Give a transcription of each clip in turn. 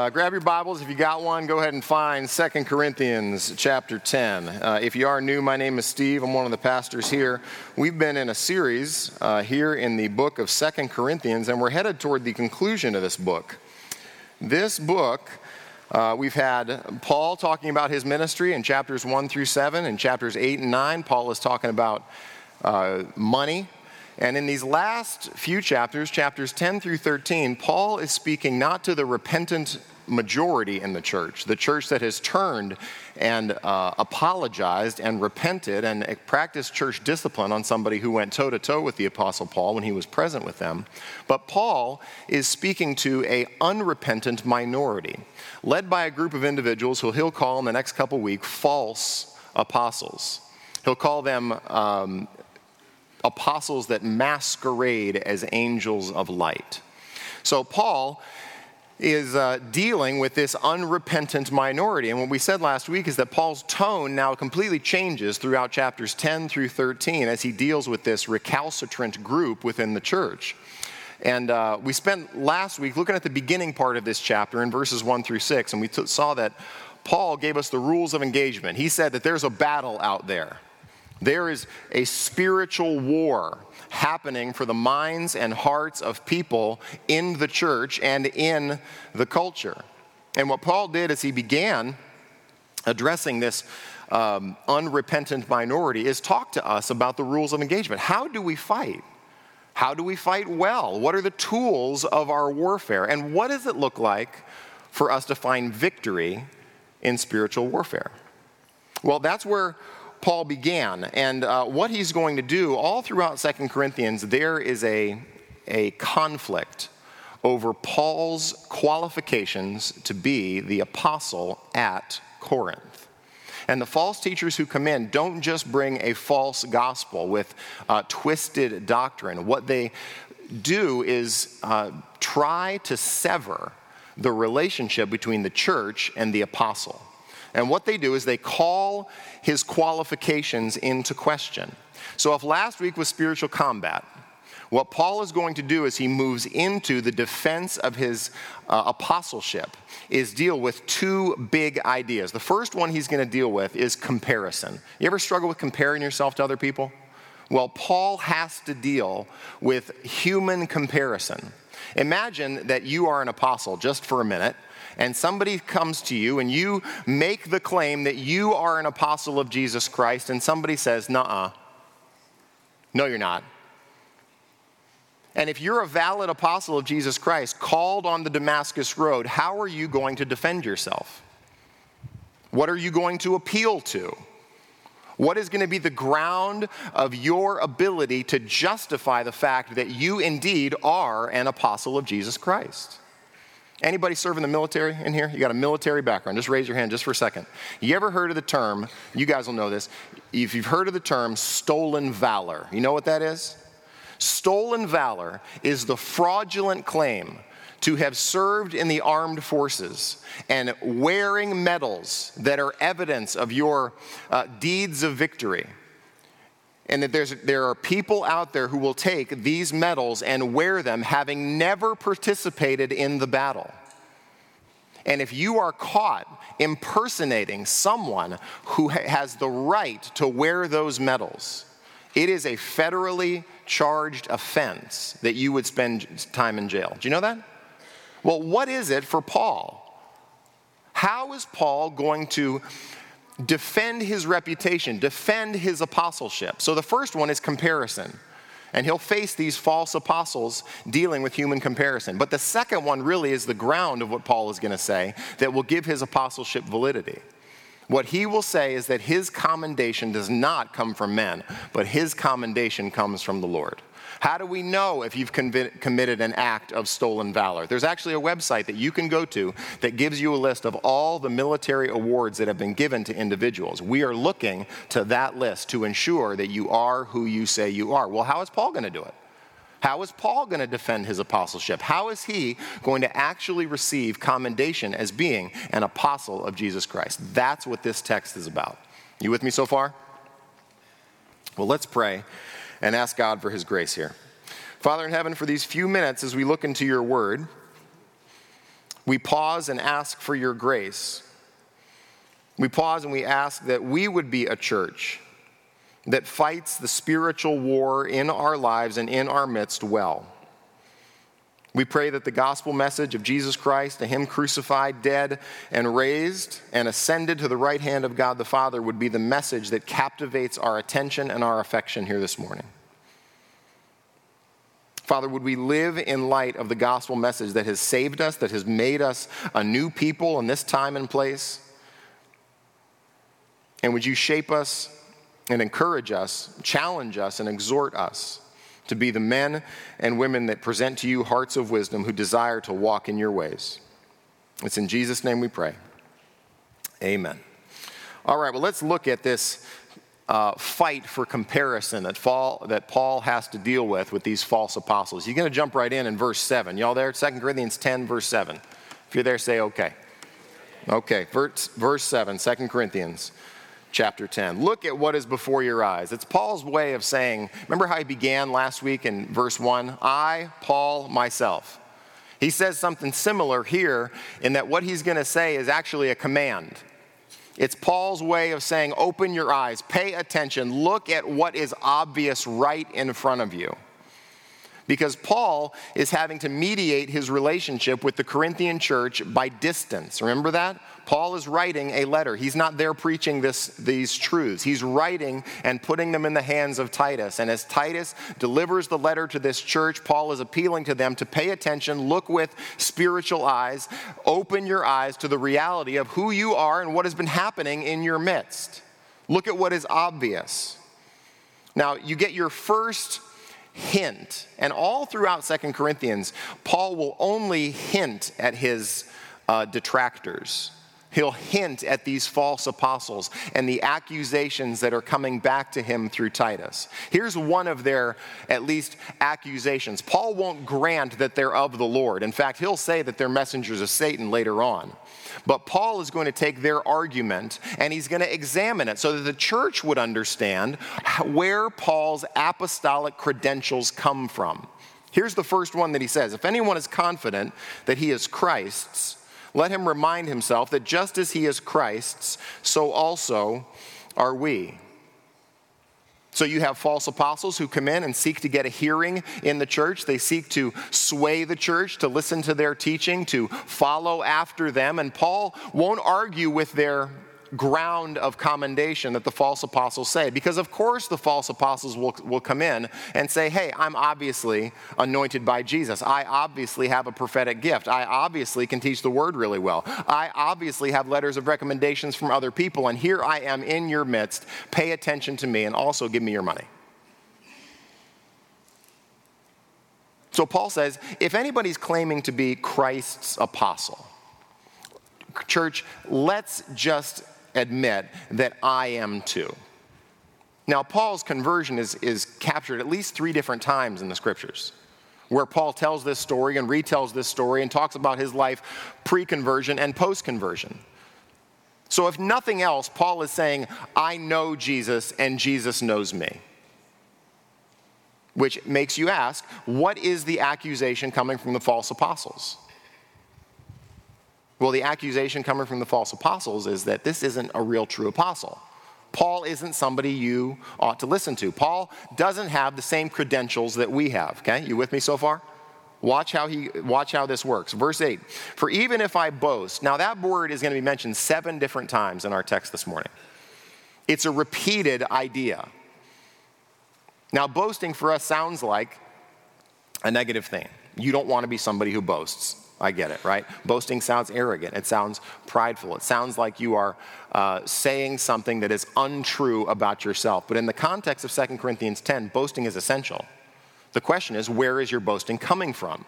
Uh, grab your Bibles if you got one. Go ahead and find 2 Corinthians chapter 10. Uh, if you are new, my name is Steve. I'm one of the pastors here. We've been in a series uh, here in the book of 2 Corinthians, and we're headed toward the conclusion of this book. This book, uh, we've had Paul talking about his ministry in chapters 1 through 7. In chapters 8 and 9, Paul is talking about uh, money and in these last few chapters, chapters 10 through 13, Paul is speaking not to the repentant majority in the church, the church that has turned and uh, apologized and repented and practiced church discipline on somebody who went toe to toe with the apostle Paul when he was present with them. But Paul is speaking to a unrepentant minority, led by a group of individuals who he'll call in the next couple weeks false apostles. He'll call them um, apostles that masquerade as angels of light. So, Paul is uh, dealing with this unrepentant minority. And what we said last week is that Paul's tone now completely changes throughout chapters 10 through 13 as he deals with this recalcitrant group within the church. And uh, we spent last week looking at the beginning part of this chapter in verses 1 through 6, and we t- saw that Paul gave us the rules of engagement. He said that there's a battle out there. There is a spiritual war happening for the minds and hearts of people in the church and in the culture. And what Paul did is he began addressing this um, unrepentant minority is talk to us about the rules of engagement. How do we fight? How do we fight well? What are the tools of our warfare? And what does it look like for us to find victory in spiritual warfare? Well, that's where Paul began. And uh, what he's going to do all throughout Second Corinthians, there is a, a conflict over Paul's qualifications to be the apostle at Corinth. And the false teachers who come in don't just bring a false gospel with uh, twisted doctrine. What they do is uh, try to sever the relationship between the church and the apostle. And what they do is they call his qualifications into question. So, if last week was spiritual combat, what Paul is going to do as he moves into the defense of his uh, apostleship is deal with two big ideas. The first one he's going to deal with is comparison. You ever struggle with comparing yourself to other people? Well, Paul has to deal with human comparison. Imagine that you are an apostle just for a minute and somebody comes to you and you make the claim that you are an apostle of Jesus Christ, and somebody says, Nuh no, you're not. And if you're a valid apostle of Jesus Christ called on the Damascus Road, how are you going to defend yourself? What are you going to appeal to? What is going to be the ground of your ability to justify the fact that you indeed are an apostle of Jesus Christ? Anybody serve in the military in here? You got a military background. Just raise your hand just for a second. You ever heard of the term, you guys will know this, if you've heard of the term stolen valor, you know what that is? Stolen valor is the fraudulent claim to have served in the armed forces and wearing medals that are evidence of your uh, deeds of victory and that there's, there are people out there who will take these medals and wear them having never participated in the battle. And if you are caught impersonating someone who has the right to wear those medals, it is a federally charged offense that you would spend time in jail. Do you know that? Well, what is it for Paul? How is Paul going to defend his reputation, defend his apostleship. So the first one is comparison. And he'll face these false apostles dealing with human comparison. But the second one really is the ground of what Paul is going to say that will give his apostleship validity. What he will say is that his commendation does not come from men, but his commendation comes from the Lord. How do we know if you've committed an act of stolen valor? There's actually a website that you can go to that gives you a list of all the military awards that have been given to individuals. We are looking to that list to ensure that you are who you say you are. Well, how is Paul going to do it? How is Paul going to defend his apostleship? How is he going to actually receive commendation as being an apostle of Jesus Christ? That's what this text is about. You with me so far? Well, let's pray and ask God for his grace here. Father in heaven, for these few minutes as we look into your word, we pause and ask for your grace. We pause and we ask that we would be a church that fights the spiritual war in our lives and in our midst well. We pray that the gospel message of Jesus Christ, to Him crucified, dead, and raised, and ascended to the right hand of God the Father, would be the message that captivates our attention and our affection here this morning. Father, would we live in light of the gospel message that has saved us, that has made us a new people in this time and place? And would you shape us and encourage us, challenge us, and exhort us to be the men and women that present to you hearts of wisdom who desire to walk in your ways. It's in Jesus' name we pray. Amen. All right, well, let's look at this uh, fight for comparison that, fall, that Paul has to deal with with these false apostles. You're going to jump right in in verse 7. Y'all there? 2 Corinthians 10, verse 7. If you're there, say okay. Okay, verse, verse 7, 2 Corinthians chapter 10. Look at what is before your eyes. It's Paul's way of saying, remember how he began last week in verse 1? I, Paul, myself. He says something similar here in that what he's going to say is actually a command. It's Paul's way of saying, open your eyes, pay attention, look at what is obvious right in front of you because Paul is having to mediate his relationship with the Corinthian church by distance. Remember that? Paul is writing a letter. He's not there preaching this, these truths. He's writing and putting them in the hands of Titus. And as Titus delivers the letter to this church, Paul is appealing to them to pay attention, look with spiritual eyes, open your eyes to the reality of who you are and what has been happening in your midst. Look at what is obvious. Now, you get your first hint. And all throughout Second Corinthians, Paul will only hint at his uh, detractors. He'll hint at these false apostles and the accusations that are coming back to him through Titus. Here's one of their, at least, accusations. Paul won't grant that they're of the Lord. In fact, he'll say that they're messengers of Satan later on. But Paul is going to take their argument and he's going to examine it so that the church would understand where Paul's apostolic credentials come from. Here's the first one that he says If anyone is confident that he is Christ's, let him remind himself that just as he is Christ's, so also are we. So you have false apostles who come in and seek to get a hearing in the church. They seek to sway the church, to listen to their teaching, to follow after them. And Paul won't argue with their ground of commendation that the false apostles say. Because, of course, the false apostles will, will come in and say, Hey, I'm obviously anointed by Jesus. I obviously have a prophetic gift. I obviously can teach the word really well. I obviously have letters of recommendations from other people. And here I am in your midst. Pay attention to me and also give me your money. So Paul says if anybody's claiming to be Christ's apostle, church, let's just admit that I am too. Now, Paul's conversion is, is captured at least three different times in the scriptures, where Paul tells this story and retells this story and talks about his life pre conversion and post conversion. So, if nothing else, Paul is saying, I know Jesus and Jesus knows me. Which makes you ask, what is the accusation coming from the false apostles? Well, the accusation coming from the false apostles is that this isn't a real true apostle. Paul isn't somebody you ought to listen to. Paul doesn't have the same credentials that we have. Okay, you with me so far? Watch how he watch how this works. Verse 8. For even if I boast. Now that word is going to be mentioned 7 different times in our text this morning. It's a repeated idea. Now boasting for us sounds like a negative thing. You don't want to be somebody who boasts. I get it, right? Boasting sounds arrogant. It sounds prideful. It sounds like you are uh, saying something that is untrue about yourself. But in the context of 2 Corinthians 10, boasting is essential. The question is, where is your boasting coming from?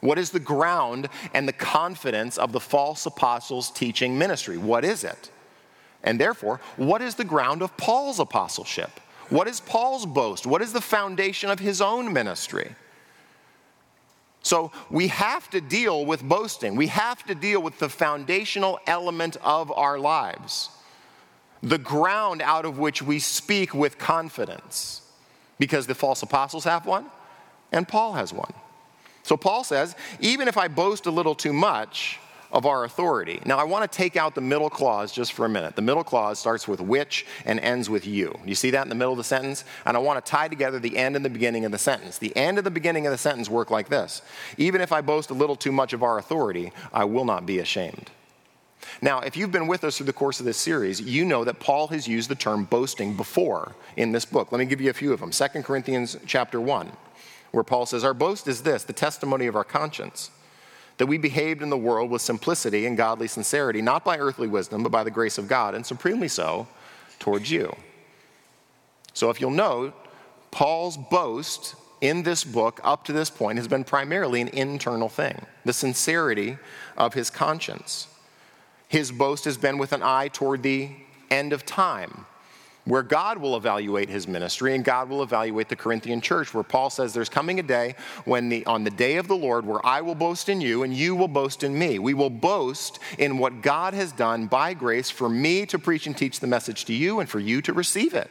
What is the ground and the confidence of the false apostles' teaching ministry? What is it? And therefore, what is the ground of Paul's apostleship? What is Paul's boast? What is the foundation of his own ministry? So we have to deal with boasting. We have to deal with the foundational element of our lives, the ground out of which we speak with confidence, because the false apostles have one and Paul has one. So Paul says, even if I boast a little too much of our authority. Now, I want to take out the middle clause just for a minute. The middle clause starts with which and ends with you. You see that in the middle of the sentence? And I want to tie together the end and the beginning of the sentence. The end and the beginning of the sentence work like this Even if I boast a little too much of our authority, I will not be ashamed. Now, if you've been with us through the course of this series, you know that Paul has used the term boasting before in this book. Let me give you a few of them. 2 Corinthians chapter 1, where Paul says, Our boast is this, the testimony of our conscience that we behaved in the world with simplicity and godly sincerity, not by earthly wisdom, but by the grace of God, and supremely so towards you. So, if you'll note, Paul's boast in this book up to this point has been primarily an internal thing the sincerity of his conscience. His boast has been with an eye toward the end of time where God will evaluate his ministry and God will evaluate the Corinthian church, where Paul says there's coming a day when the, on the day of the Lord where I will boast in you and you will boast in me. We will boast in what God has done by grace for me to preach and teach the message to you and for you to receive it.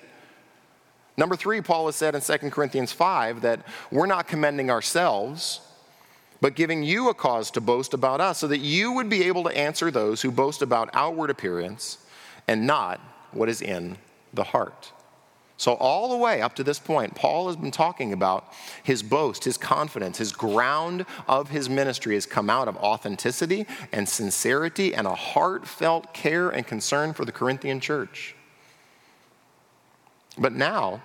Number three, Paul has said in 2 Corinthians 5 that we're not commending ourselves, but giving you a cause to boast about us, so that you would be able to answer those who boast about outward appearance and not what is in the heart. So, all the way up to this point, Paul has been talking about his boast, his confidence, his ground of his ministry has come out of authenticity and sincerity and a heartfelt care and concern for the Corinthian church. But now,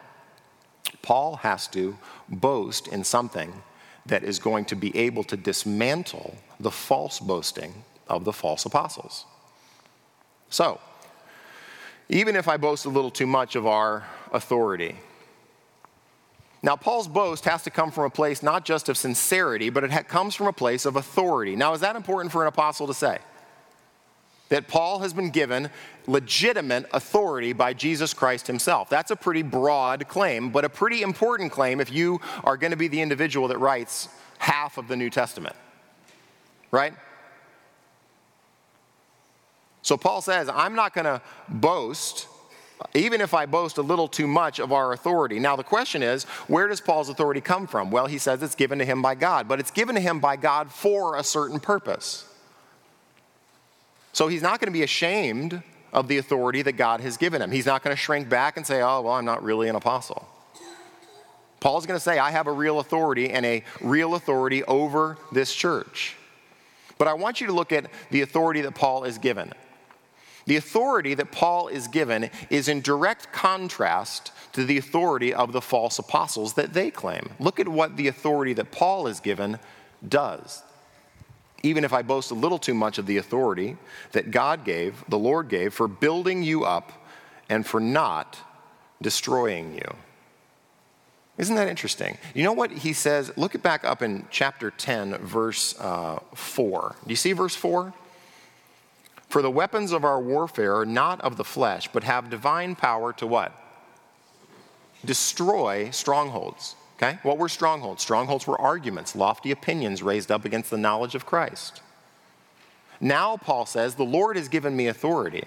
Paul has to boast in something that is going to be able to dismantle the false boasting of the false apostles. So, even if I boast a little too much of our authority. Now, Paul's boast has to come from a place not just of sincerity, but it comes from a place of authority. Now, is that important for an apostle to say? That Paul has been given legitimate authority by Jesus Christ himself. That's a pretty broad claim, but a pretty important claim if you are going to be the individual that writes half of the New Testament. Right? So Paul says, I'm not going to boast, even if I boast a little too much of our authority. Now, the question is, where does Paul's authority come from? Well, he says it's given to him by God, but it's given to him by God for a certain purpose. So he's not going to be ashamed of the authority that God has given him. He's not going to shrink back and say, oh, well, I'm not really an apostle. Paul's going to say, I have a real authority and a real authority over this church. But I want you to look at the authority that Paul is given. The authority that Paul is given is in direct contrast to the authority of the false apostles that they claim. Look at what the authority that Paul is given does. Even if I boast a little too much of the authority that God gave, the Lord gave, for building you up and for not destroying you. Isn't that interesting? You know what he says? Look it back up in chapter 10, verse uh, 4. Do you see verse 4? For the weapons of our warfare are not of the flesh, but have divine power to what? Destroy strongholds. Okay? What were strongholds? Strongholds were arguments, lofty opinions raised up against the knowledge of Christ. Now, Paul says, the Lord has given me authority.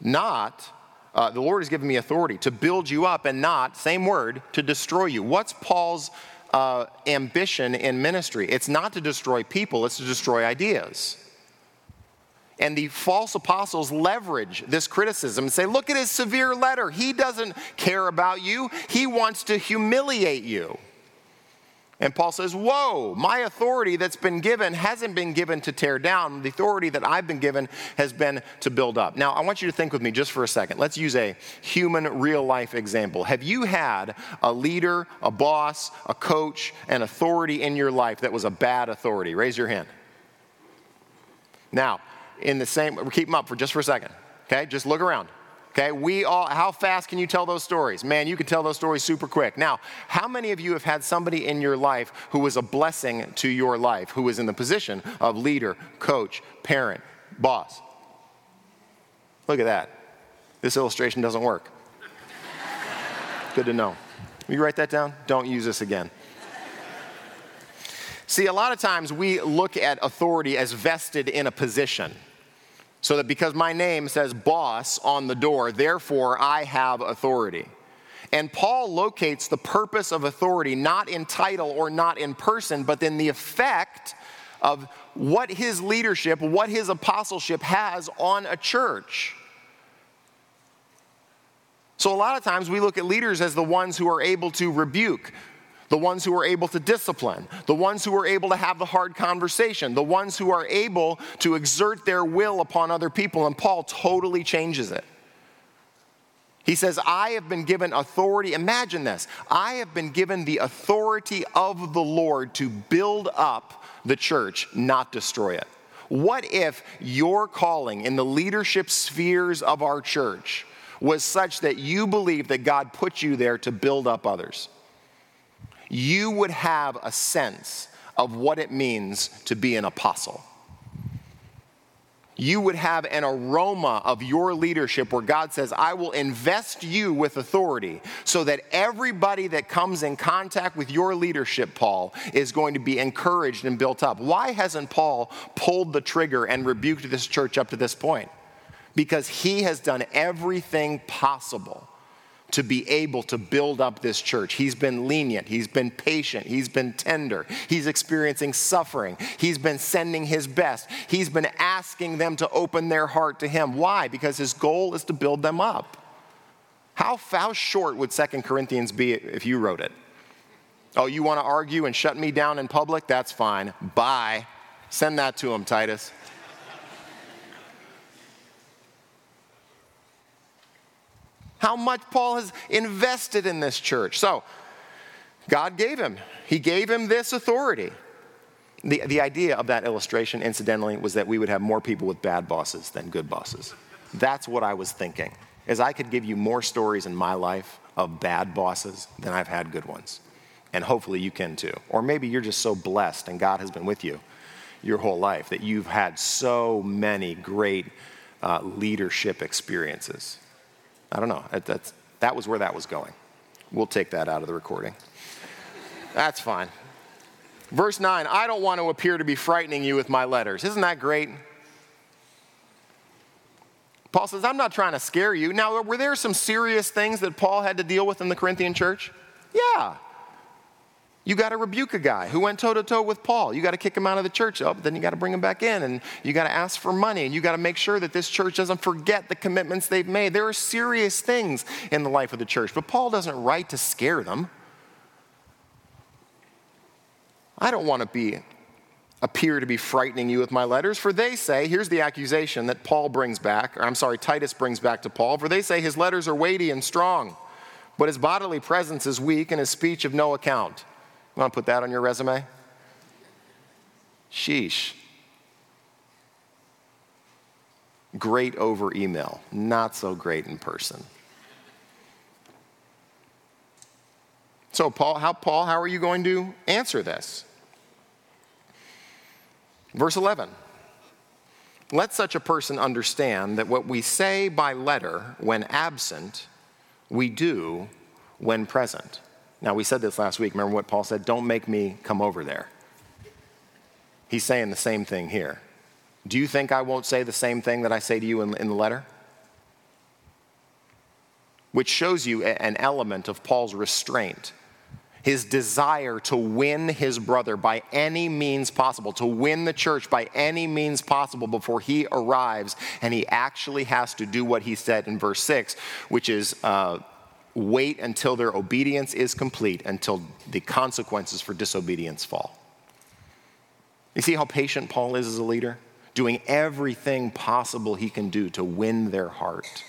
Not, uh, the Lord has given me authority to build you up and not, same word, to destroy you. What's Paul's uh, ambition in ministry? It's not to destroy people, it's to destroy ideas. And the false apostles leverage this criticism and say, Look at his severe letter. He doesn't care about you, he wants to humiliate you. And Paul says, Whoa, my authority that's been given hasn't been given to tear down. The authority that I've been given has been to build up. Now, I want you to think with me just for a second. Let's use a human, real life example. Have you had a leader, a boss, a coach, an authority in your life that was a bad authority? Raise your hand. Now, in the same, keep them up for just for a second. Okay, just look around. Okay, we all, how fast can you tell those stories? Man, you can tell those stories super quick. Now, how many of you have had somebody in your life who was a blessing to your life, who was in the position of leader, coach, parent, boss? Look at that. This illustration doesn't work. Good to know. Will you write that down? Don't use this again. See, a lot of times we look at authority as vested in a position. So that because my name says boss on the door, therefore I have authority. And Paul locates the purpose of authority not in title or not in person, but in the effect of what his leadership, what his apostleship has on a church. So, a lot of times we look at leaders as the ones who are able to rebuke, the ones who are able to discipline, the ones who are able to have the hard conversation, the ones who are able to exert their will upon other people. And Paul totally changes it. He says, I have been given authority. Imagine this I have been given the authority of the Lord to build up the church, not destroy it. What if your calling in the leadership spheres of our church was such that you believe that God put you there to build up others? You would have a sense of what it means to be an apostle you would have an aroma of your leadership where God says, I will invest you with authority so that everybody that comes in contact with your leadership, Paul, is going to be encouraged and built up. Why hasn't Paul pulled the trigger and rebuked this church up to this point? Because he has done everything possible to be able to build up this church. He's been lenient, he's been patient, he's been tender, he's experiencing suffering, he's been sending his best, he's been asking them to open their heart to him. Why? Because his goal is to build them up. How, how short would Second Corinthians be if you wrote it? Oh, you want to argue and shut me down in public? That's fine. Bye. Send that to him, Titus. How much Paul has invested in this church. So, God gave him, He gave him this authority. The, the idea of that illustration, incidentally, was that we would have more people with bad bosses than good bosses. That's what I was thinking, is I could give you more stories in my life of bad bosses than I've had good ones. And hopefully you can too. Or maybe you're just so blessed and God has been with you your whole life that you've had so many great uh, leadership experiences. I don't know. That's, that was where that was going. We'll take that out of the recording. That's fine. Verse 9 I don't want to appear to be frightening you with my letters. Isn't that great? Paul says, I'm not trying to scare you. Now, were there some serious things that Paul had to deal with in the Corinthian church? Yeah. You got to rebuke a guy who went toe to toe with Paul. You got to kick him out of the church. Oh, then you got to bring him back in and you got to ask for money and you got to make sure that this church doesn't forget the commitments they've made. There are serious things in the life of the church, but Paul doesn't write to scare them. I don't want to be appear to be frightening you with my letters, for they say, here's the accusation that Paul brings back, or I'm sorry, Titus brings back to Paul, for they say his letters are weighty and strong, but his bodily presence is weak and his speech of no account. Want to put that on your resume? Sheesh. Great over email, not so great in person. So, Paul, how, Paul, how are you going to answer this? Verse 11. Let such a person understand that what we say by letter when absent, we do when present. Now, we said this last week. Remember what Paul said? Don't make me come over there. He's saying the same thing here. Do you think I won't say the same thing that I say to you in, in the letter? Which shows you an element of Paul's restraint, his desire to win his brother by any means possible, to win the church by any means possible before he arrives, and he actually has to do what he said in verse 6, which is. Uh, wait until their obedience is complete, until the consequences for disobedience fall. You see how patient Paul is as a leader? Doing everything possible he can do to win their heart.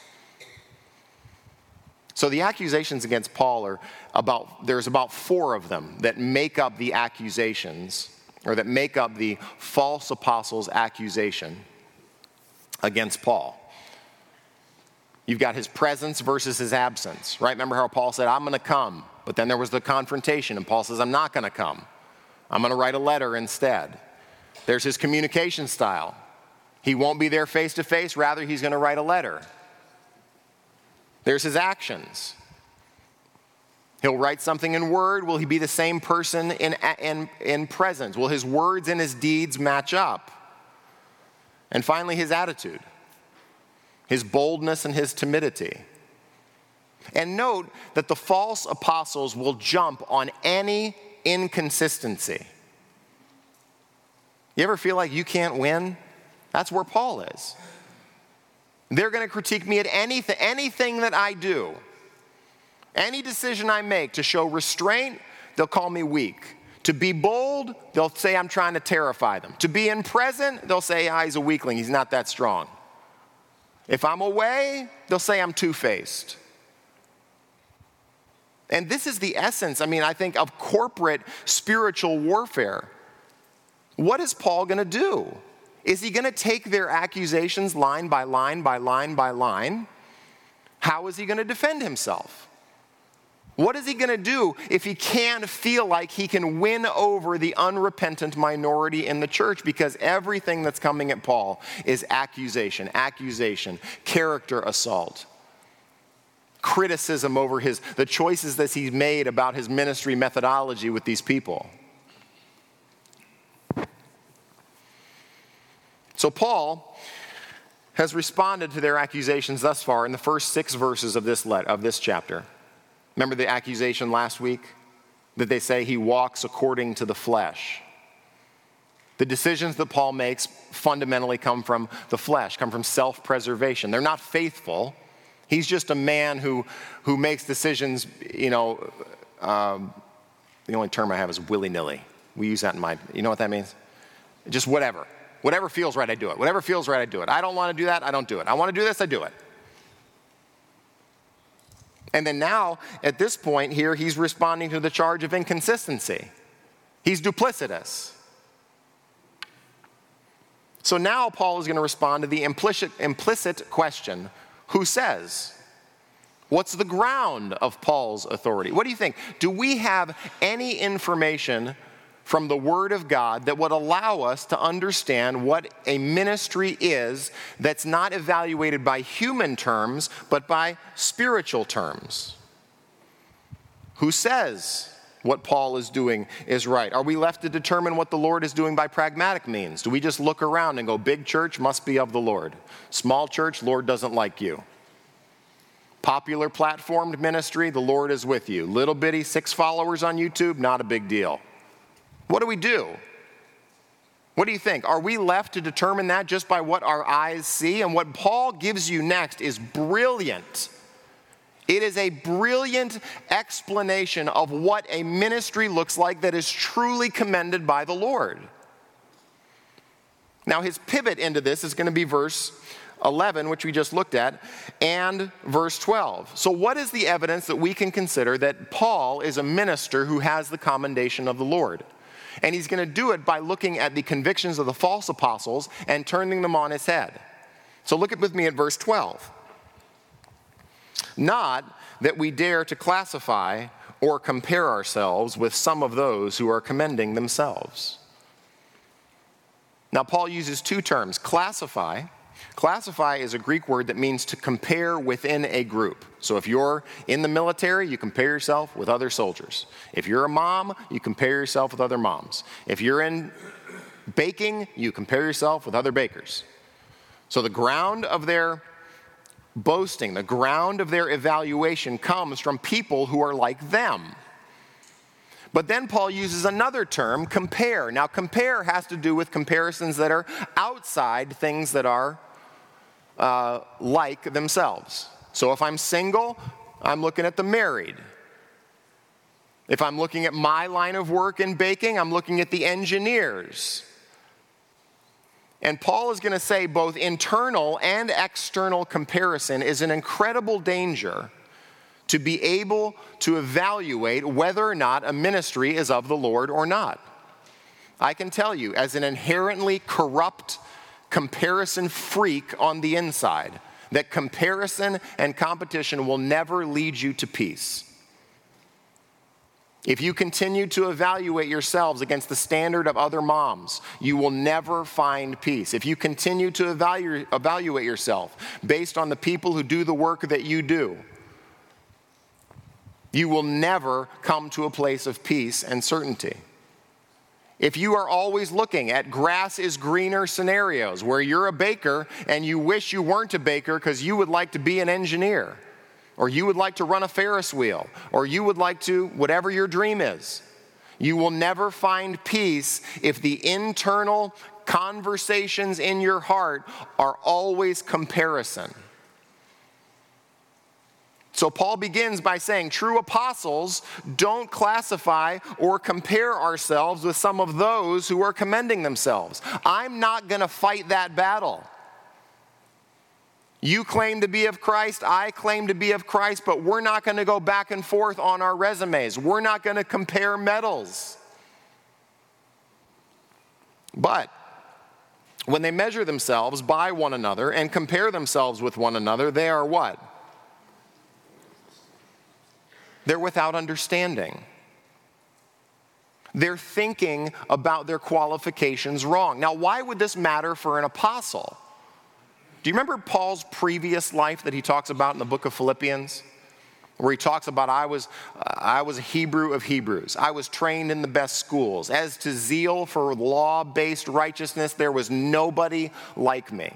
So the accusations against Paul are about, there's about four of them that make up the accusations, or that make up the false apostles' accusation against Paul. You've got his presence versus his absence, right? Remember how Paul said, I'm going to come, but then there was the confrontation, and Paul says, I'm not going to come. I'm going to write a letter instead. There's his communication style. He won't be there face to face, rather, he's going to write a letter. There's his actions. He'll write something in word. Will he be the same person in, in, in presence? Will his words and his deeds match up? And finally, his attitude his boldness and his timidity. And note that the false apostles will jump on any inconsistency. You ever feel like you can't win? That's where Paul is. They're going to critique me at anything, anything that I do. Any decision I make to show restraint, they'll call me weak. To be bold, they'll say I'm trying to terrify them. To be in present, they'll say, ah, he's a weakling, he's not that strong. If I'm away, they'll say I'm two faced. And this is the essence, I mean, I think, of corporate spiritual warfare. What is Paul going to do? Is he going to take their accusations line by line by line by line? How is he going to defend himself? What is he going to do if he can feel like he can win over the unrepentant minority in the church? Because everything that's coming at Paul is accusation, accusation, character assault, criticism over his, the choices that he's made about his ministry methodology with these people. So, Paul has responded to their accusations thus far in the first six verses of this, let, of this chapter. Remember the accusation last week? That they say he walks according to the flesh. The decisions that Paul makes fundamentally come from the flesh, come from self preservation. They're not faithful. He's just a man who, who makes decisions, you know, um, the only term I have is willy nilly. We use that in my, you know what that means? Just whatever. Whatever feels right, I do it. Whatever feels right, I do it. I don't want to do that, I don't do it. I want to do this, I do it. And then now, at this point here, he's responding to the charge of inconsistency. He's duplicitous. So now Paul is going to respond to the implicit, implicit question who says? What's the ground of Paul's authority? What do you think? Do we have any information from the Word of God that would allow us to understand what a ministry is that's not evaluated by human terms, but by spiritual terms. Who says what Paul is doing is right? Are we left to determine what the Lord is doing by pragmatic means? Do we just look around and go, big church must be of the Lord? Small church, Lord doesn't like you. Popular platformed ministry, the Lord is with you. Little bitty six followers on YouTube, not a big deal. What do we do? What do you think? Are we left to determine that just by what our eyes see? And what Paul gives you next is brilliant. It is a brilliant explanation of what a ministry looks like that is truly commended by the Lord. Now, his pivot into this is going to be verse 11, which we just looked at, and verse 12. So, what is the evidence that we can consider that Paul is a minister who has the commendation of the Lord? And he's going to do it by looking at the convictions of the false apostles and turning them on his head. So look at with me at verse 12. Not that we dare to classify or compare ourselves with some of those who are commending themselves. Now, Paul uses two terms classify Classify is a Greek word that means to compare within a group. So if you're in the military, you compare yourself with other soldiers. If you're a mom, you compare yourself with other moms. If you're in baking, you compare yourself with other bakers. So the ground of their boasting, the ground of their evaluation comes from people who are like them. But then Paul uses another term, compare. Now, compare has to do with comparisons that are outside things that are uh, like themselves. So if I'm single, I'm looking at the married. If I'm looking at my line of work in baking, I'm looking at the engineers. And Paul is going to say both internal and external comparison is an incredible danger to be able to evaluate whether or not a ministry is of the Lord or not. I can tell you, as an inherently corrupt comparison freak on the inside that comparison and competition will never lead you to peace. If you continue to evaluate yourselves against the standard of other moms, you will never find peace. If you continue to evaluate, evaluate yourself based on the people who do the work that you do, you will never come to a place of peace and certainty. If you are always looking at grass is greener scenarios where you're a baker and you wish you weren't a baker because you would like to be an engineer, or you would like to run a Ferris wheel, or you would like to, whatever your dream is. You will never find peace if the internal conversations in your heart are always comparison. So, Paul begins by saying true apostles don't classify or compare ourselves with some of those who are commending themselves. I'm not going to fight that battle. You claim to be of Christ, I claim to be of Christ, but we're not going to go back and forth on our resumes. We're not going to compare medals. But when they measure themselves by one another and compare themselves with one another, they are what? They're without understanding. They're thinking about their qualifications wrong. Now, why would this matter for an apostle? Do you remember Paul's previous life that he talks about in the book of Philippians? Where he talks about, I was, uh, I was a Hebrew of Hebrews. I was trained in the best schools. As to zeal for law based righteousness, there was nobody like me.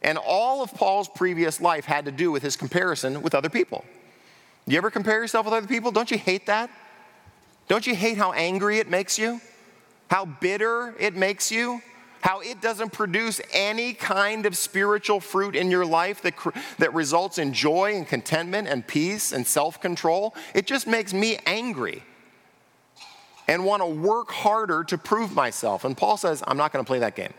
And all of Paul's previous life had to do with his comparison with other people. Do you ever compare yourself with other people? Don't you hate that? Don't you hate how angry it makes you? How bitter it makes you? how it doesn't produce any kind of spiritual fruit in your life that, that results in joy and contentment and peace and self control. It just makes me angry and want to work harder to prove myself. And Paul says, I'm not going to play that game.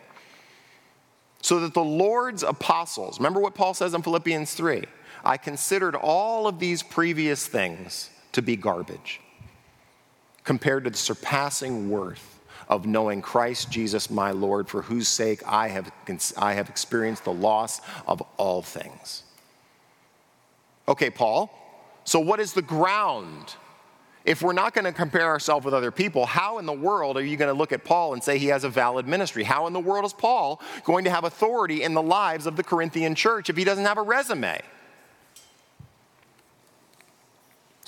So that the Lord's apostles, remember what Paul says in Philippians 3 I considered all of these previous things to be garbage compared to the surpassing worth of knowing Christ Jesus my Lord, for whose sake I have, I have experienced the loss of all things. Okay, Paul, so what is the ground? If we're not going to compare ourselves with other people, how in the world are you going to look at Paul and say he has a valid ministry? How in the world is Paul going to have authority in the lives of the Corinthian church if he doesn't have a resume?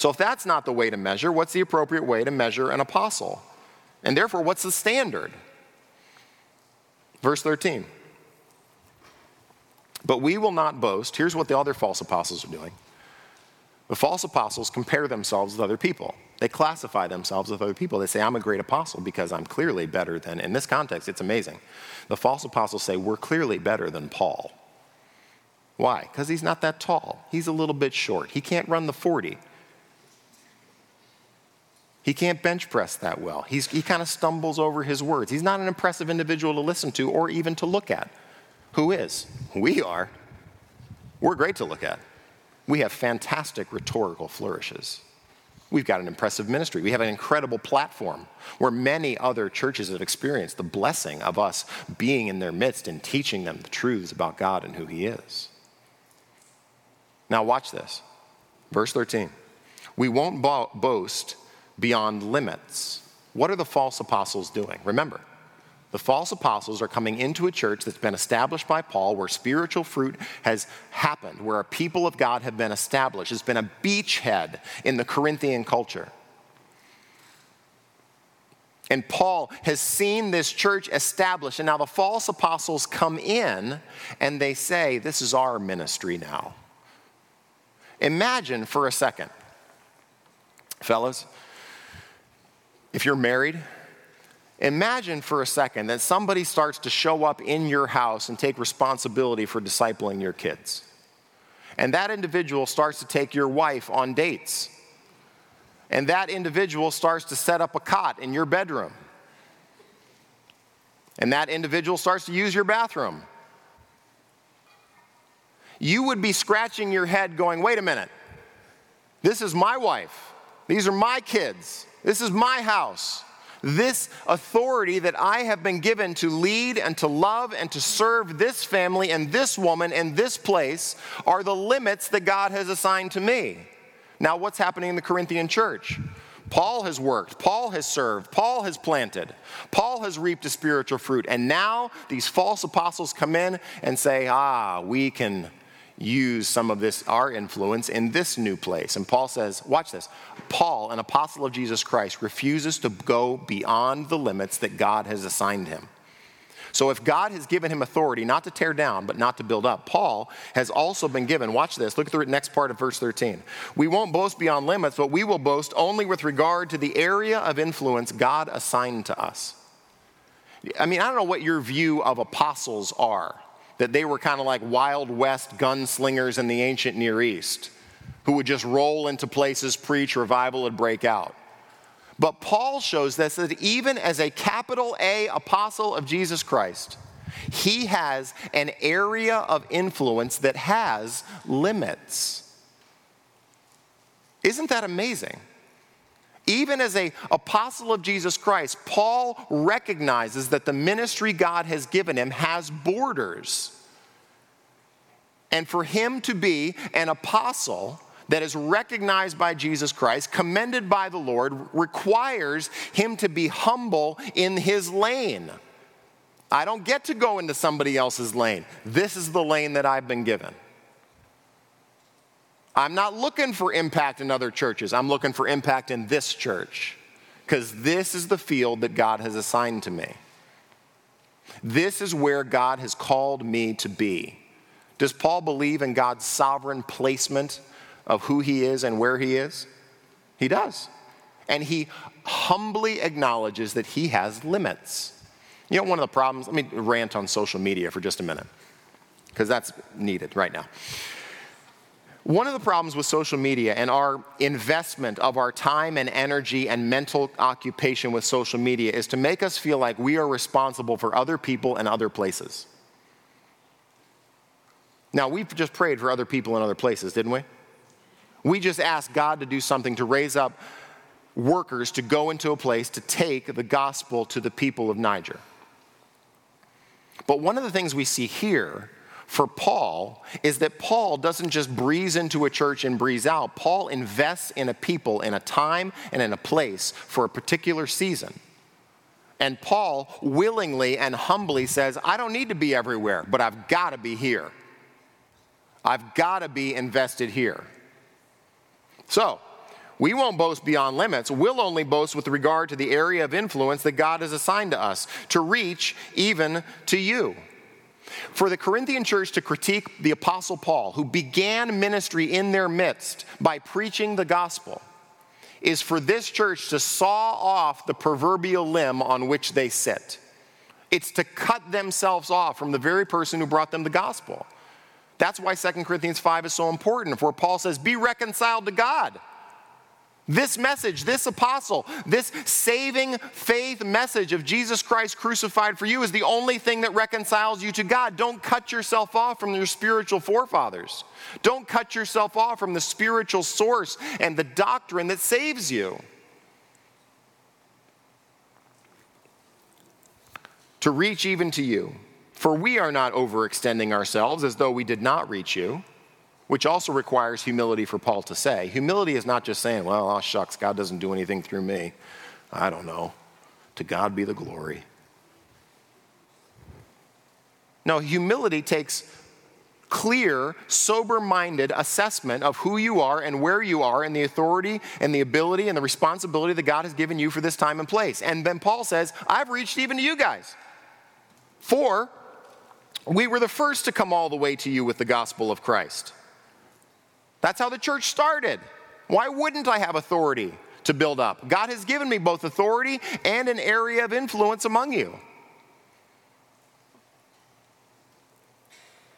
So, if that's not the way to measure, what's the appropriate way to measure an apostle? And therefore, what's the standard? Verse 13. But we will not boast. Here's what the other false apostles are doing. The false apostles compare themselves with other people. They classify themselves with other people. They say, I'm a great apostle because I'm clearly better than, in this context, it's amazing. The false apostles say, We're clearly better than Paul. Why? Because he's not that tall. He's a little bit short. He can't run the 40. He can't bench press that well. He's, he kind of stumbles over his words. He's not an impressive individual to listen to or even to look at. Who is? We are. We're great to look at. We have fantastic rhetorical flourishes. We've got an impressive ministry. We have an incredible platform where many other churches have experienced the blessing of us being in their midst and teaching them the truths about God and who He is. Now, watch this. Verse 13. We won't bo- boast beyond limits. What are the false apostles doing? Remember, the false apostles are coming into a church that's been established by Paul, where spiritual fruit has happened, where a people of God have been established. It's been a beachhead in the Corinthian culture. And Paul has seen this church established, and now the false apostles come in and they say, This is our ministry now. Imagine for a second, fellas, if you're married, imagine for a second that somebody starts to show up in your house and take responsibility for discipling your kids. And that individual starts to take your wife on dates. And that individual starts to set up a cot in your bedroom. And that individual starts to use your bathroom. You would be scratching your head going, wait a minute, this is my wife, these are my kids. This is my house. This authority that I have been given to lead and to love and to serve this family and this woman and this place are the limits that God has assigned to me. Now, what's happening in the Corinthian church? Paul has worked, Paul has served, Paul has planted, Paul has reaped a spiritual fruit, and now these false apostles come in and say, Ah, we can use some of this, our influence, in this new place. And Paul says, watch this. Paul, an apostle of Jesus Christ, refuses to go beyond the limits that God has assigned him. So, if God has given him authority not to tear down, but not to build up, Paul has also been given, watch this, look at the next part of verse 13. We won't boast beyond limits, but we will boast only with regard to the area of influence God assigned to us. I mean, I don't know what your view of apostles are, that they were kind of like Wild West gunslingers in the ancient Near East who would just roll into places, preach, revival would break out. But Paul shows us that even as a capital A apostle of Jesus Christ, he has an area of influence that has limits. Isn't that amazing? Even as a apostle of Jesus Christ, Paul recognizes that the ministry God has given him has borders. And for him to be an apostle, that is recognized by Jesus Christ, commended by the Lord, requires him to be humble in his lane. I don't get to go into somebody else's lane. This is the lane that I've been given. I'm not looking for impact in other churches. I'm looking for impact in this church because this is the field that God has assigned to me. This is where God has called me to be. Does Paul believe in God's sovereign placement of who he is and where he is? He does. And he humbly acknowledges that he has limits. You know, one of the problems, let me rant on social media for just a minute, because that's needed right now. One of the problems with social media and our investment of our time and energy and mental occupation with social media is to make us feel like we are responsible for other people and other places. Now, we've just prayed for other people in other places, didn't we? We just asked God to do something to raise up workers to go into a place to take the gospel to the people of Niger. But one of the things we see here for Paul is that Paul doesn't just breeze into a church and breeze out. Paul invests in a people, in a time, and in a place for a particular season. And Paul willingly and humbly says, I don't need to be everywhere, but I've got to be here. I've got to be invested here. So, we won't boast beyond limits. We'll only boast with regard to the area of influence that God has assigned to us to reach even to you. For the Corinthian church to critique the Apostle Paul, who began ministry in their midst by preaching the gospel, is for this church to saw off the proverbial limb on which they sit. It's to cut themselves off from the very person who brought them the gospel. That's why 2 Corinthians 5 is so important, where Paul says, Be reconciled to God. This message, this apostle, this saving faith message of Jesus Christ crucified for you is the only thing that reconciles you to God. Don't cut yourself off from your spiritual forefathers. Don't cut yourself off from the spiritual source and the doctrine that saves you. To reach even to you. For we are not overextending ourselves as though we did not reach you, which also requires humility for Paul to say. Humility is not just saying, well, oh shucks, God doesn't do anything through me. I don't know. To God be the glory. No, humility takes clear, sober minded assessment of who you are and where you are and the authority and the ability and the responsibility that God has given you for this time and place. And then Paul says, I've reached even to you guys. For we were the first to come all the way to you with the gospel of Christ. That's how the church started. Why wouldn't I have authority to build up? God has given me both authority and an area of influence among you.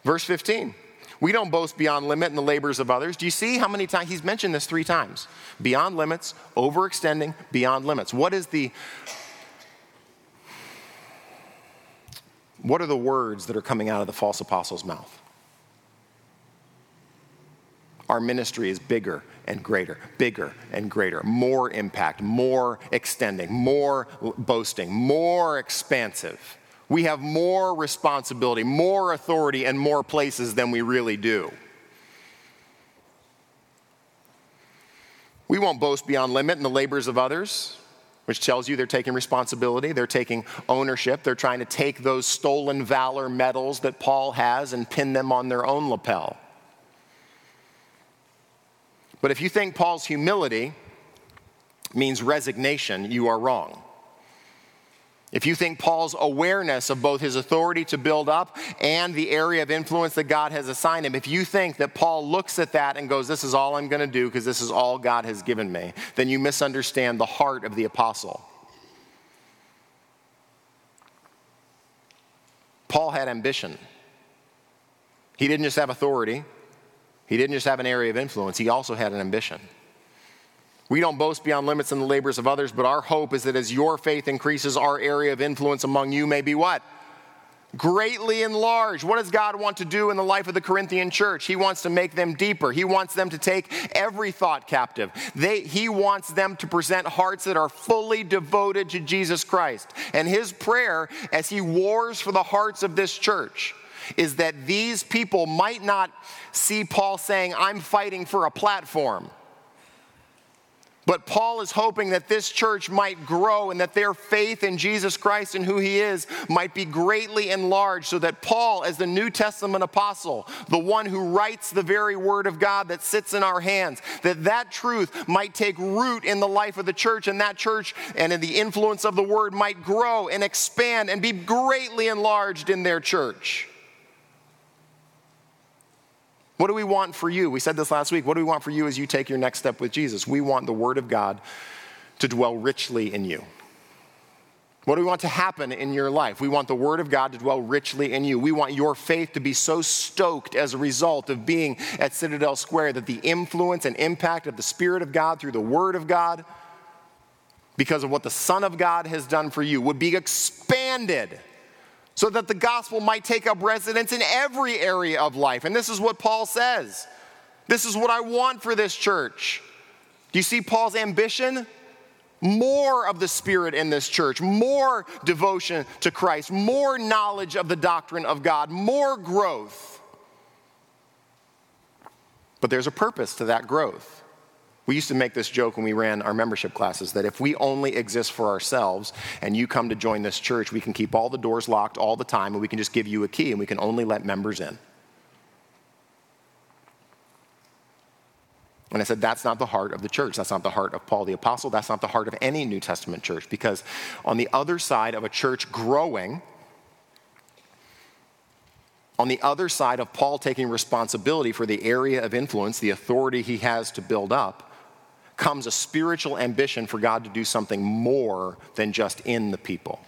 Verse 15. We don't boast beyond limit in the labors of others. Do you see how many times he's mentioned this three times? Beyond limits, overextending, beyond limits. What is the What are the words that are coming out of the false apostle's mouth? Our ministry is bigger and greater, bigger and greater, more impact, more extending, more boasting, more expansive. We have more responsibility, more authority, and more places than we really do. We won't boast beyond limit in the labors of others which tells you they're taking responsibility, they're taking ownership, they're trying to take those stolen valor medals that Paul has and pin them on their own lapel. But if you think Paul's humility means resignation, you are wrong. If you think Paul's awareness of both his authority to build up and the area of influence that God has assigned him, if you think that Paul looks at that and goes, This is all I'm going to do because this is all God has given me, then you misunderstand the heart of the apostle. Paul had ambition. He didn't just have authority, he didn't just have an area of influence, he also had an ambition. We don't boast beyond limits in the labors of others, but our hope is that as your faith increases, our area of influence among you may be what? Greatly enlarged. What does God want to do in the life of the Corinthian church? He wants to make them deeper. He wants them to take every thought captive. They, he wants them to present hearts that are fully devoted to Jesus Christ. And his prayer as he wars for the hearts of this church is that these people might not see Paul saying, I'm fighting for a platform. But Paul is hoping that this church might grow and that their faith in Jesus Christ and who he is might be greatly enlarged so that Paul, as the New Testament apostle, the one who writes the very word of God that sits in our hands, that that truth might take root in the life of the church and that church and in the influence of the word might grow and expand and be greatly enlarged in their church. What do we want for you? We said this last week. What do we want for you as you take your next step with Jesus? We want the Word of God to dwell richly in you. What do we want to happen in your life? We want the Word of God to dwell richly in you. We want your faith to be so stoked as a result of being at Citadel Square that the influence and impact of the Spirit of God through the Word of God, because of what the Son of God has done for you, would be expanded so that the gospel might take up residence in every area of life. And this is what Paul says. This is what I want for this church. Do you see Paul's ambition? More of the Spirit in this church, more devotion to Christ, more knowledge of the doctrine of God, more growth. But there's a purpose to that growth. We used to make this joke when we ran our membership classes that if we only exist for ourselves and you come to join this church, we can keep all the doors locked all the time and we can just give you a key and we can only let members in. And I said, that's not the heart of the church. That's not the heart of Paul the Apostle. That's not the heart of any New Testament church. Because on the other side of a church growing, on the other side of Paul taking responsibility for the area of influence, the authority he has to build up, comes a spiritual ambition for God to do something more than just in the people.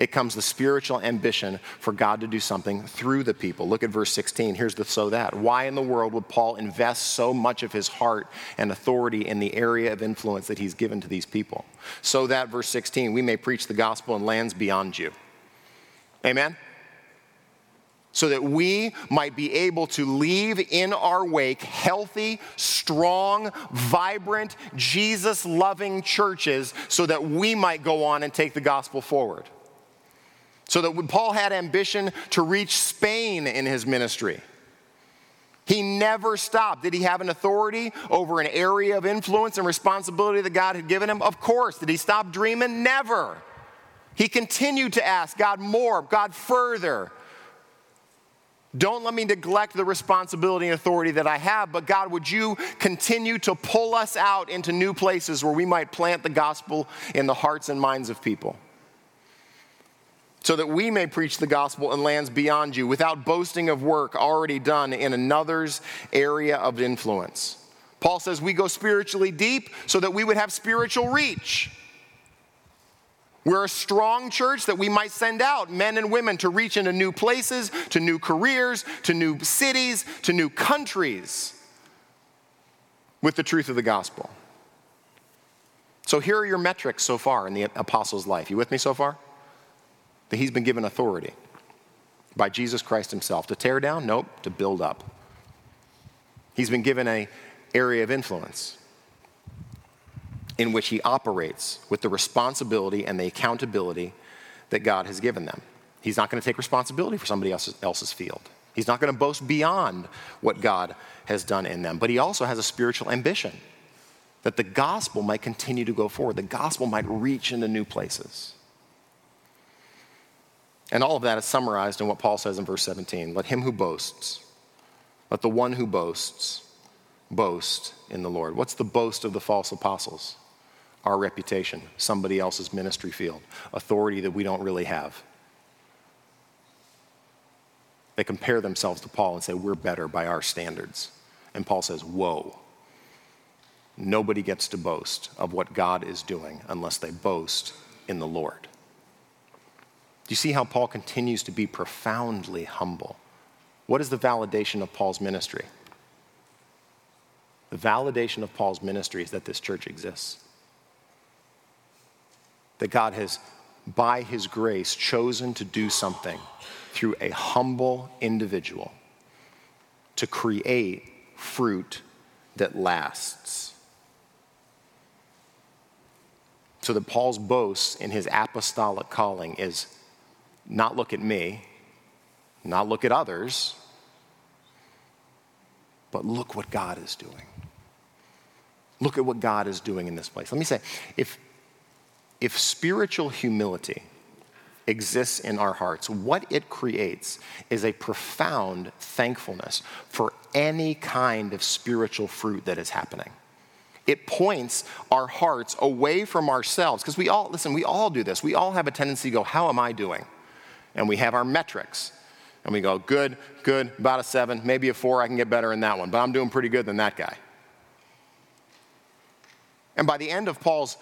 It comes the spiritual ambition for God to do something through the people. Look at verse 16. Here's the so that. Why in the world would Paul invest so much of his heart and authority in the area of influence that he's given to these people? So that, verse 16, we may preach the gospel in lands beyond you. Amen? So that we might be able to leave in our wake healthy, strong, vibrant, Jesus loving churches so that we might go on and take the gospel forward. So that Paul had ambition to reach Spain in his ministry, he never stopped. Did he have an authority over an area of influence and responsibility that God had given him? Of course. Did he stop dreaming? Never. He continued to ask God more, God further. Don't let me neglect the responsibility and authority that I have, but God, would you continue to pull us out into new places where we might plant the gospel in the hearts and minds of people? So that we may preach the gospel in lands beyond you without boasting of work already done in another's area of influence. Paul says we go spiritually deep so that we would have spiritual reach. We're a strong church that we might send out men and women to reach into new places, to new careers, to new cities, to new countries with the truth of the gospel. So here are your metrics so far in the apostle's life. You with me so far? That he's been given authority by Jesus Christ himself to tear down, nope, to build up. He's been given a area of influence in which he operates with the responsibility and the accountability that God has given them. He's not going to take responsibility for somebody else's, else's field. He's not going to boast beyond what God has done in them. But he also has a spiritual ambition that the gospel might continue to go forward, the gospel might reach into new places. And all of that is summarized in what Paul says in verse 17 Let him who boasts, let the one who boasts, boast in the Lord. What's the boast of the false apostles? Our reputation, somebody else's ministry field, authority that we don't really have. They compare themselves to Paul and say, We're better by our standards. And Paul says, Whoa. Nobody gets to boast of what God is doing unless they boast in the Lord. Do you see how Paul continues to be profoundly humble? What is the validation of Paul's ministry? The validation of Paul's ministry is that this church exists. That God has, by his grace, chosen to do something through a humble individual to create fruit that lasts. So that Paul's boast in his apostolic calling is not look at me, not look at others, but look what God is doing. Look at what God is doing in this place. Let me say if, if spiritual humility exists in our hearts, what it creates is a profound thankfulness for any kind of spiritual fruit that is happening. It points our hearts away from ourselves because we all, listen, we all do this. We all have a tendency to go, How am I doing? And we have our metrics. And we go, Good, good, about a seven, maybe a four, I can get better in that one, but I'm doing pretty good than that guy. And by the end of Paul's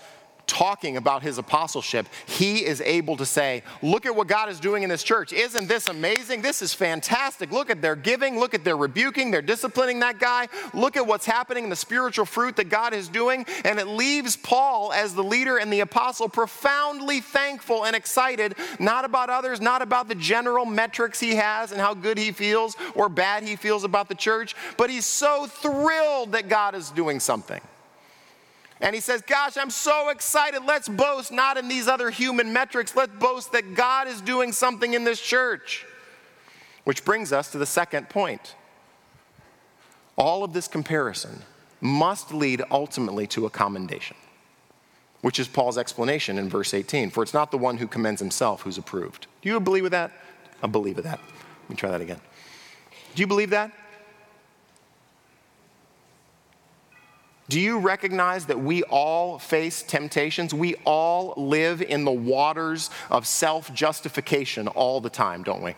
talking about his apostleship, he is able to say, Look at what God is doing in this church. Isn't this amazing? This is fantastic. Look at their giving. Look at their rebuking. They're disciplining that guy. Look at what's happening in the spiritual fruit that God is doing. And it leaves Paul, as the leader and the apostle, profoundly thankful and excited, not about others, not about the general metrics he has and how good he feels or bad he feels about the church, but he's so thrilled that God is doing something. And he says, Gosh, I'm so excited. Let's boast not in these other human metrics. Let's boast that God is doing something in this church. Which brings us to the second point. All of this comparison must lead ultimately to a commendation, which is Paul's explanation in verse 18. For it's not the one who commends himself who's approved. Do you believe with that? I believe with that. Let me try that again. Do you believe that? Do you recognize that we all face temptations? We all live in the waters of self justification all the time, don't we?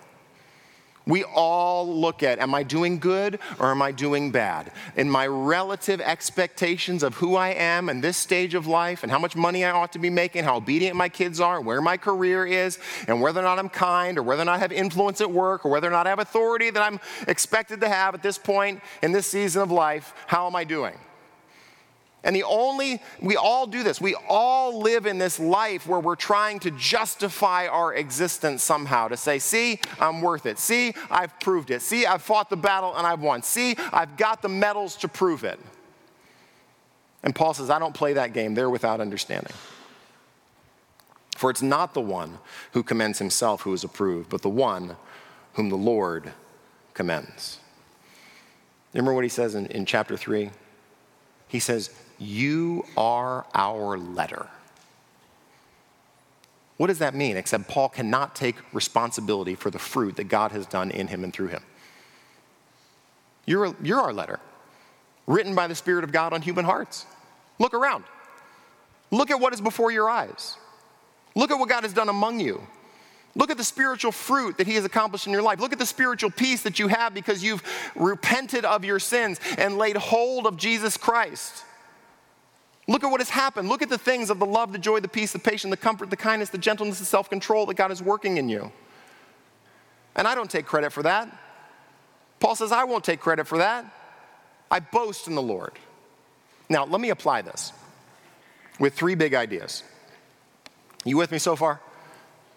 We all look at, am I doing good or am I doing bad? In my relative expectations of who I am in this stage of life and how much money I ought to be making, how obedient my kids are, where my career is, and whether or not I'm kind or whether or not I have influence at work or whether or not I have authority that I'm expected to have at this point in this season of life, how am I doing? And the only, we all do this. We all live in this life where we're trying to justify our existence somehow to say, see, I'm worth it. See, I've proved it. See, I've fought the battle and I've won. See, I've got the medals to prove it. And Paul says, I don't play that game. They're without understanding. For it's not the one who commends himself who is approved, but the one whom the Lord commends. Remember what he says in, in chapter 3? He says, you are our letter. What does that mean? Except Paul cannot take responsibility for the fruit that God has done in him and through him. You're, you're our letter, written by the Spirit of God on human hearts. Look around. Look at what is before your eyes. Look at what God has done among you. Look at the spiritual fruit that He has accomplished in your life. Look at the spiritual peace that you have because you've repented of your sins and laid hold of Jesus Christ. Look at what has happened. Look at the things of the love, the joy, the peace, the patience, the comfort, the kindness, the gentleness, the self control that God is working in you. And I don't take credit for that. Paul says, I won't take credit for that. I boast in the Lord. Now, let me apply this with three big ideas. You with me so far?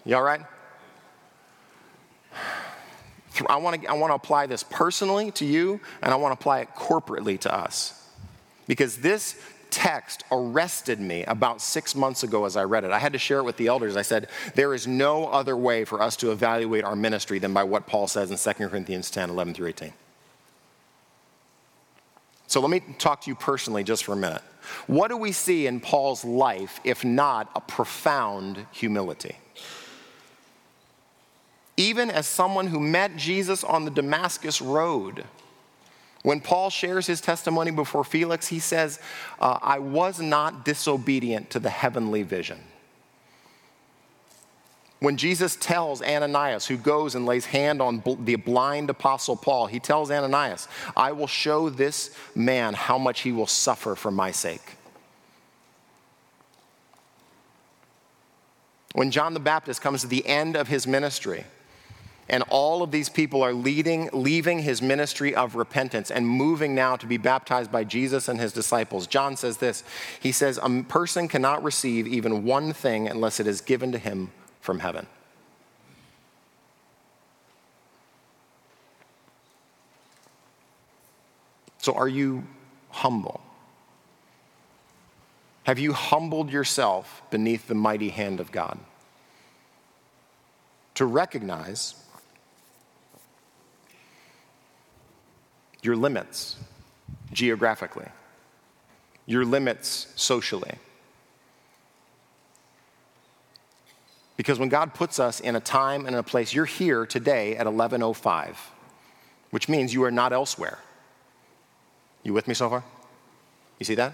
You all right? I want to I want to apply this personally to you, and I want to apply it corporately to us. Because this text arrested me about six months ago as I read it. I had to share it with the elders. I said, There is no other way for us to evaluate our ministry than by what Paul says in 2 Corinthians 10 11 through 18. So let me talk to you personally just for a minute. What do we see in Paul's life if not a profound humility? Even as someone who met Jesus on the Damascus road, When Paul shares his testimony before Felix, he says, uh, I was not disobedient to the heavenly vision. When Jesus tells Ananias, who goes and lays hand on the blind apostle Paul, he tells Ananias, I will show this man how much he will suffer for my sake. When John the Baptist comes to the end of his ministry, and all of these people are leading, leaving his ministry of repentance and moving now to be baptized by Jesus and his disciples. John says this He says, A person cannot receive even one thing unless it is given to him from heaven. So, are you humble? Have you humbled yourself beneath the mighty hand of God? To recognize your limits geographically, your limits socially. Because when God puts us in a time and in a place, you're here today at 11:05, which means you are not elsewhere. You with me so far? You see that?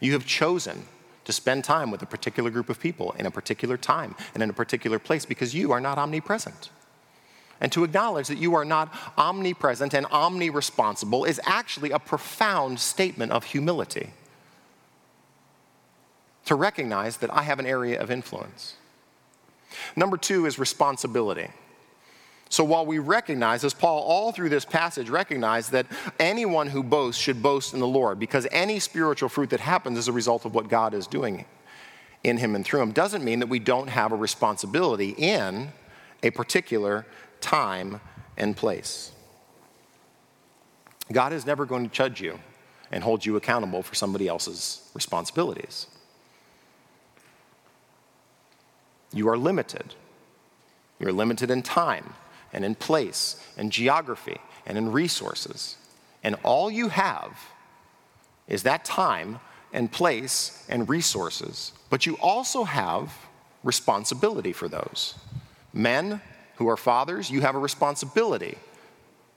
You have chosen to spend time with a particular group of people in a particular time and in a particular place because you are not omnipresent. And to acknowledge that you are not omnipresent and omni-responsible is actually a profound statement of humility. To recognize that I have an area of influence. Number two is responsibility. So while we recognize, as Paul all through this passage recognized that anyone who boasts should boast in the Lord, because any spiritual fruit that happens is a result of what God is doing in him and through him, doesn't mean that we don't have a responsibility in a particular time and place. God is never going to judge you and hold you accountable for somebody else's responsibilities. You are limited. You're limited in time and in place and geography and in resources. And all you have is that time and place and resources, but you also have responsibility for those. Men who are fathers, you have a responsibility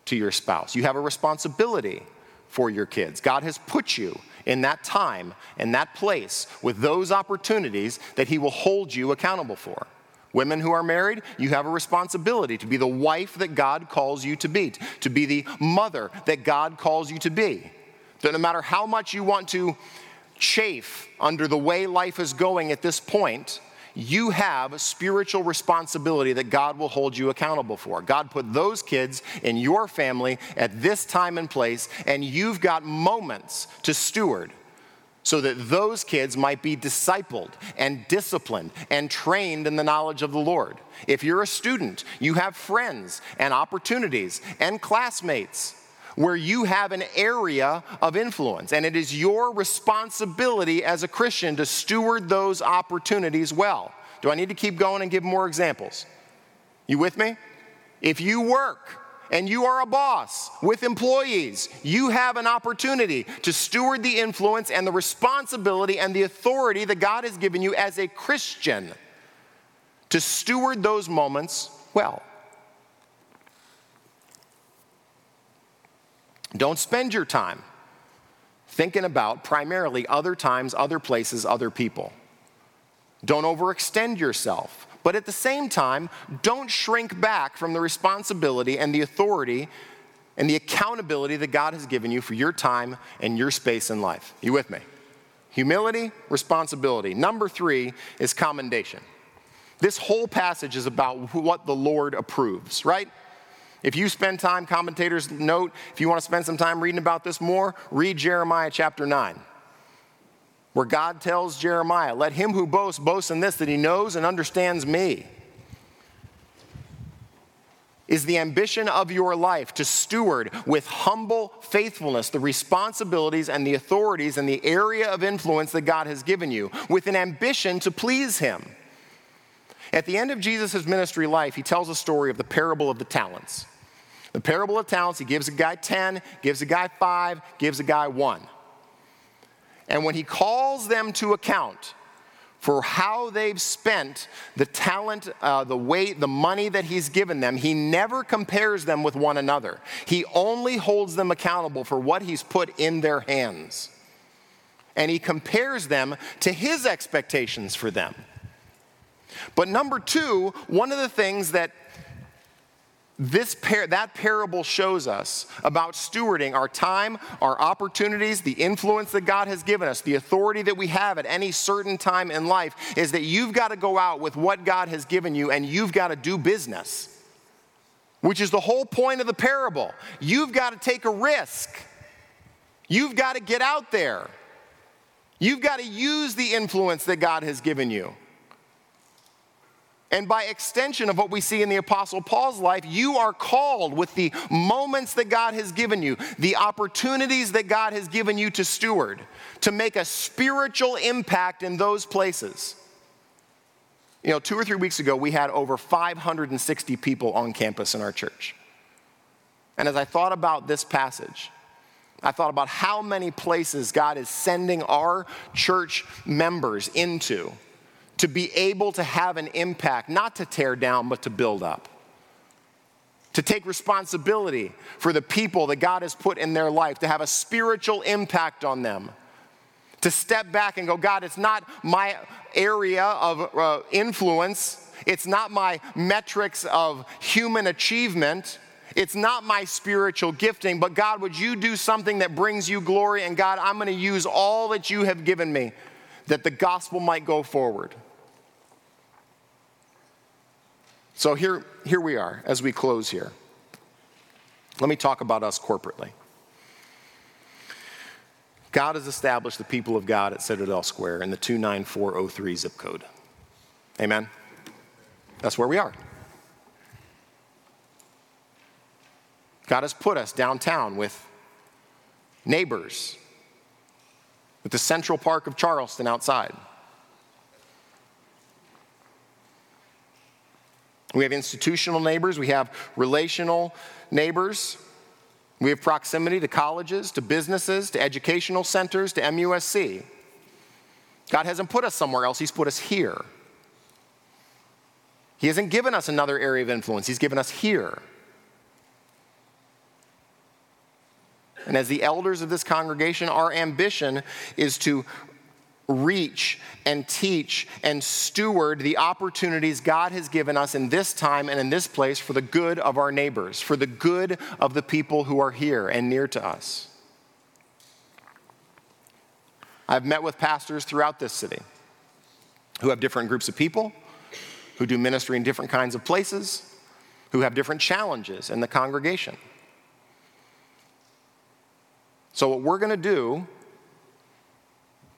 to your spouse. You have a responsibility for your kids. God has put you in that time and that place with those opportunities that He will hold you accountable for. Women who are married, you have a responsibility to be the wife that God calls you to be, to be the mother that God calls you to be. That no matter how much you want to chafe under the way life is going at this point, you have a spiritual responsibility that God will hold you accountable for. God put those kids in your family at this time and place, and you've got moments to steward so that those kids might be discipled and disciplined and trained in the knowledge of the Lord. If you're a student, you have friends and opportunities and classmates where you have an area of influence, and it is your responsibility as a Christian to steward those opportunities well. Do I need to keep going and give more examples? You with me? If you work, and you are a boss with employees, you have an opportunity to steward the influence and the responsibility and the authority that God has given you as a Christian to steward those moments well. Don't spend your time thinking about primarily other times, other places, other people. Don't overextend yourself. But at the same time, don't shrink back from the responsibility and the authority and the accountability that God has given you for your time and your space in life. You with me? Humility, responsibility. Number three is commendation. This whole passage is about what the Lord approves, right? If you spend time, commentators note, if you want to spend some time reading about this more, read Jeremiah chapter 9 where God tells Jeremiah, Let him who boasts boast in this, that he knows and understands me. Is the ambition of your life to steward with humble faithfulness the responsibilities and the authorities and the area of influence that God has given you, with an ambition to please Him? At the end of Jesus' ministry life, he tells a story of the parable of the talents. The parable of talents, he gives a guy 10, gives a guy 5, gives a guy 1. And when he calls them to account for how they've spent the talent, uh, the weight, the money that He's given them. He never compares them with one another. He only holds them accountable for what He's put in their hands. And He compares them to His expectations for them. But number two, one of the things that this par- that parable shows us about stewarding our time, our opportunities, the influence that God has given us, the authority that we have at any certain time in life is that you've got to go out with what God has given you and you've got to do business. Which is the whole point of the parable. You've got to take a risk. You've got to get out there. You've got to use the influence that God has given you. And by extension of what we see in the Apostle Paul's life, you are called with the moments that God has given you, the opportunities that God has given you to steward, to make a spiritual impact in those places. You know, two or three weeks ago, we had over 560 people on campus in our church. And as I thought about this passage, I thought about how many places God is sending our church members into to be able to have an impact, not to tear down, but to build up. To take responsibility for the people that God has put in their life, to have a spiritual impact on them. To step back and go, God, it's not my area of uh, influence, it's not my metrics of human achievement. It's not my spiritual gifting, but God, would you do something that brings you glory? And God, I'm going to use all that you have given me that the gospel might go forward. So here, here we are as we close here. Let me talk about us corporately. God has established the people of God at Citadel Square in the 29403 zip code. Amen? That's where we are. God has put us downtown with neighbors, with the Central Park of Charleston outside. We have institutional neighbors, we have relational neighbors. We have proximity to colleges, to businesses, to educational centers, to MUSC. God hasn't put us somewhere else, He's put us here. He hasn't given us another area of influence, He's given us here. And as the elders of this congregation, our ambition is to reach and teach and steward the opportunities God has given us in this time and in this place for the good of our neighbors, for the good of the people who are here and near to us. I've met with pastors throughout this city who have different groups of people, who do ministry in different kinds of places, who have different challenges in the congregation. So, what we're going to do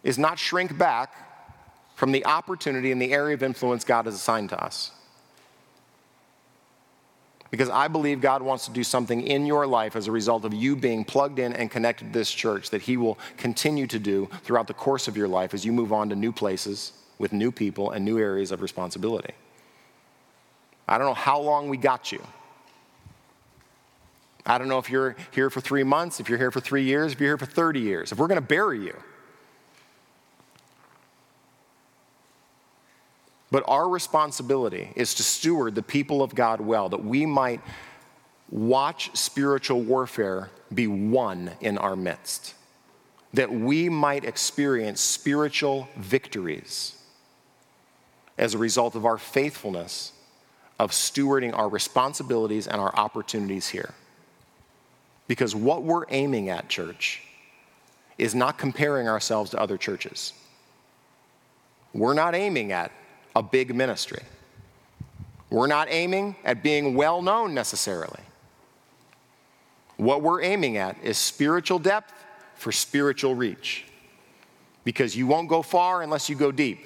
is not shrink back from the opportunity and the area of influence God has assigned to us. Because I believe God wants to do something in your life as a result of you being plugged in and connected to this church that He will continue to do throughout the course of your life as you move on to new places with new people and new areas of responsibility. I don't know how long we got you. I don't know if you're here for three months, if you're here for three years, if you're here for 30 years, if we're going to bury you. But our responsibility is to steward the people of God well, that we might watch spiritual warfare be won in our midst, that we might experience spiritual victories as a result of our faithfulness of stewarding our responsibilities and our opportunities here. Because what we're aiming at, church, is not comparing ourselves to other churches. We're not aiming at a big ministry. We're not aiming at being well known necessarily. What we're aiming at is spiritual depth for spiritual reach. Because you won't go far unless you go deep.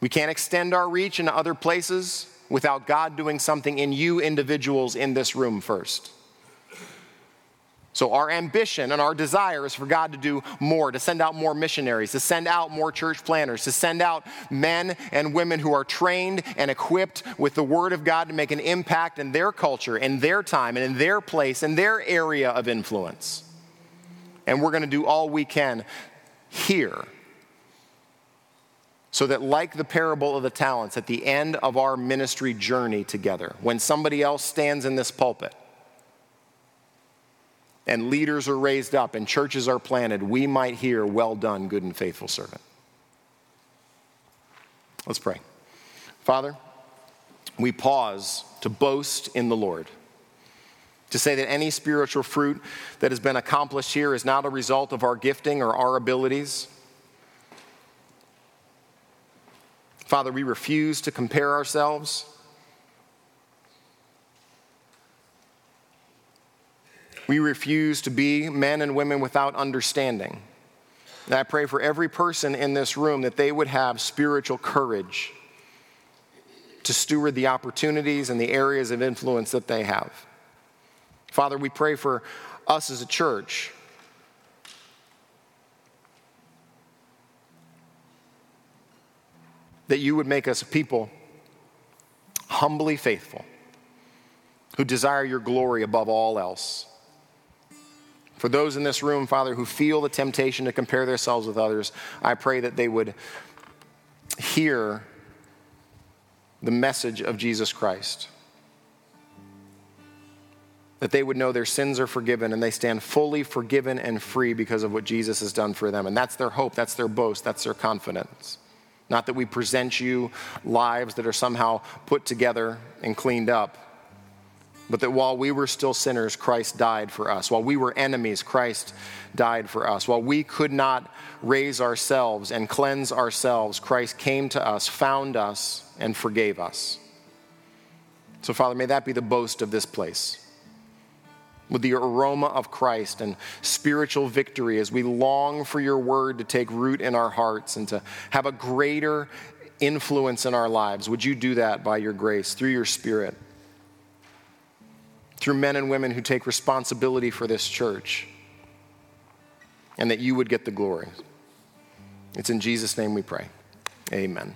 We can't extend our reach into other places without God doing something in you individuals in this room first. So, our ambition and our desire is for God to do more, to send out more missionaries, to send out more church planners, to send out men and women who are trained and equipped with the Word of God to make an impact in their culture, in their time, and in their place, in their area of influence. And we're going to do all we can here So that, like the parable of the talents, at the end of our ministry journey together, when somebody else stands in this pulpit and leaders are raised up and churches are planted, we might hear, Well done, good and faithful servant. Let's pray. Father, we pause to boast in the Lord. To say that any spiritual fruit that has been accomplished here is not a result of our gifting or our abilities. Father, we refuse to compare ourselves. We refuse to be men and women without understanding. And I pray for every person in this room that they would have spiritual courage to steward the opportunities and the areas of influence that they have. Father, we pray for us as a church. That you would make us a people humbly faithful, who desire your glory above all else. For those in this room, Father, who feel the temptation to compare themselves with others, I pray that they would hear the message of Jesus Christ. That they would know their sins are forgiven and they stand fully forgiven and free because of what Jesus has done for them. And that's their hope, that's their boast, that's their confidence. Not that we present you lives that are somehow put together and cleaned up, but that while we were still sinners, Christ died for us. While we were enemies, Christ died for us. While we could not raise ourselves and cleanse ourselves, Christ came to us, found us, and forgave us. So, Father, may that be the boast of this place. With the aroma of Christ and spiritual victory as we long for your word to take root in our hearts and to have a greater influence in our lives, would you do that by your grace, through your spirit, through men and women who take responsibility for this church, and that you would get the glory? It's in Jesus' name we pray. Amen.